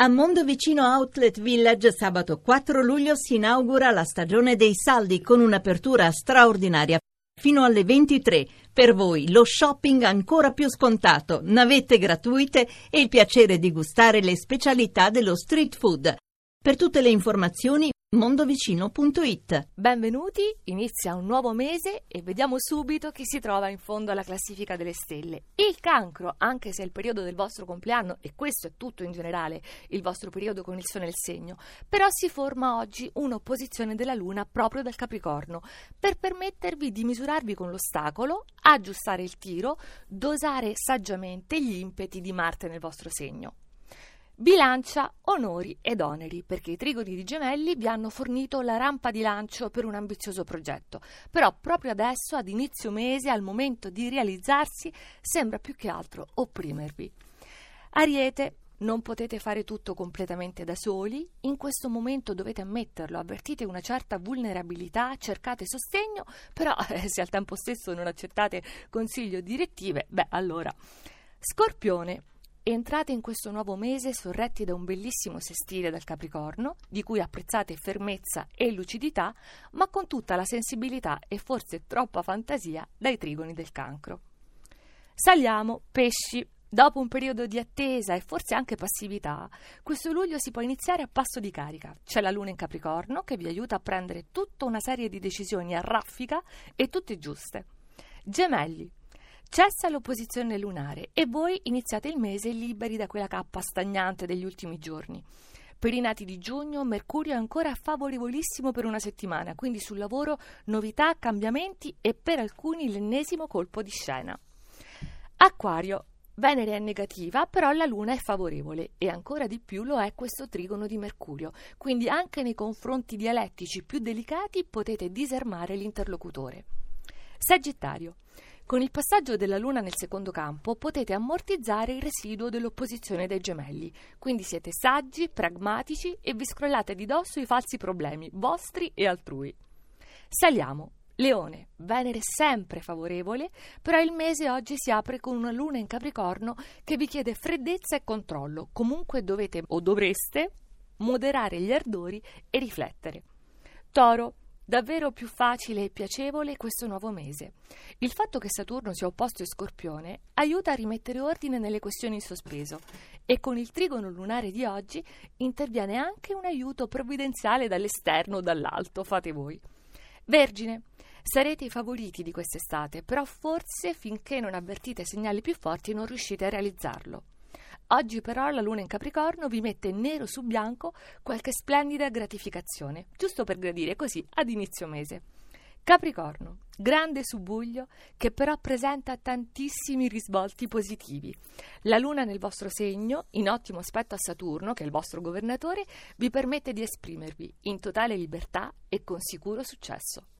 A Mondovicino Outlet Village sabato 4 luglio si inaugura la stagione dei saldi con un'apertura straordinaria fino alle 23. Per voi lo shopping ancora più scontato, navette gratuite e il piacere di gustare le specialità dello street food. Per tutte le informazioni mondovicino.it. Benvenuti, inizia un nuovo mese e vediamo subito chi si trova in fondo alla classifica delle stelle. Il cancro, anche se è il periodo del vostro compleanno, e questo è tutto in generale, il vostro periodo con il sole nel segno, però si forma oggi un'opposizione della Luna proprio dal Capricorno, per permettervi di misurarvi con l'ostacolo, aggiustare il tiro, dosare saggiamente gli impeti di Marte nel vostro segno. Bilancia onori ed oneri, perché i trigoni di gemelli vi hanno fornito la rampa di lancio per un ambizioso progetto. Però proprio adesso, ad inizio mese, al momento di realizzarsi, sembra più che altro opprimervi. Ariete, non potete fare tutto completamente da soli, in questo momento dovete ammetterlo, avvertite una certa vulnerabilità, cercate sostegno, però eh, se al tempo stesso non accettate consigli o direttive, beh allora. Scorpione, Entrate in questo nuovo mese sorretti da un bellissimo sestile dal Capricorno, di cui apprezzate fermezza e lucidità, ma con tutta la sensibilità e forse troppa fantasia dai trigoni del cancro. Saliamo, pesci. Dopo un periodo di attesa e forse anche passività, questo luglio si può iniziare a passo di carica. C'è la luna in Capricorno che vi aiuta a prendere tutta una serie di decisioni a raffica e tutte giuste. Gemelli, Cessa l'opposizione lunare e voi iniziate il mese liberi da quella cappa stagnante degli ultimi giorni. Per i nati di giugno, Mercurio è ancora favorevolissimo per una settimana, quindi sul lavoro novità, cambiamenti e per alcuni l'ennesimo colpo di scena. Acquario. Venere è negativa, però la Luna è favorevole e ancora di più lo è questo trigono di Mercurio, quindi anche nei confronti dialettici più delicati potete disarmare l'interlocutore. Sagittario. Con il passaggio della Luna nel secondo campo potete ammortizzare il residuo dell'opposizione dei gemelli, quindi siete saggi, pragmatici e vi scrollate di dosso i falsi problemi, vostri e altrui. Saliamo. Leone, Venere sempre favorevole, però il mese oggi si apre con una luna in Capricorno che vi chiede freddezza e controllo. Comunque dovete o dovreste moderare gli ardori e riflettere. Toro, davvero più facile e piacevole questo nuovo mese. Il fatto che Saturno sia opposto a Scorpione aiuta a rimettere ordine nelle questioni in sospeso e con il trigono lunare di oggi interviene anche un aiuto provvidenziale dall'esterno o dall'alto, fate voi. Vergine, sarete i favoriti di quest'estate, però forse finché non avvertite segnali più forti non riuscite a realizzarlo. Oggi però la luna in Capricorno vi mette nero su bianco qualche splendida gratificazione, giusto per gradire così ad inizio mese. Capricorno, grande subbuglio che però presenta tantissimi risvolti positivi. La luna nel vostro segno, in ottimo aspetto a Saturno, che è il vostro governatore, vi permette di esprimervi in totale libertà e con sicuro successo.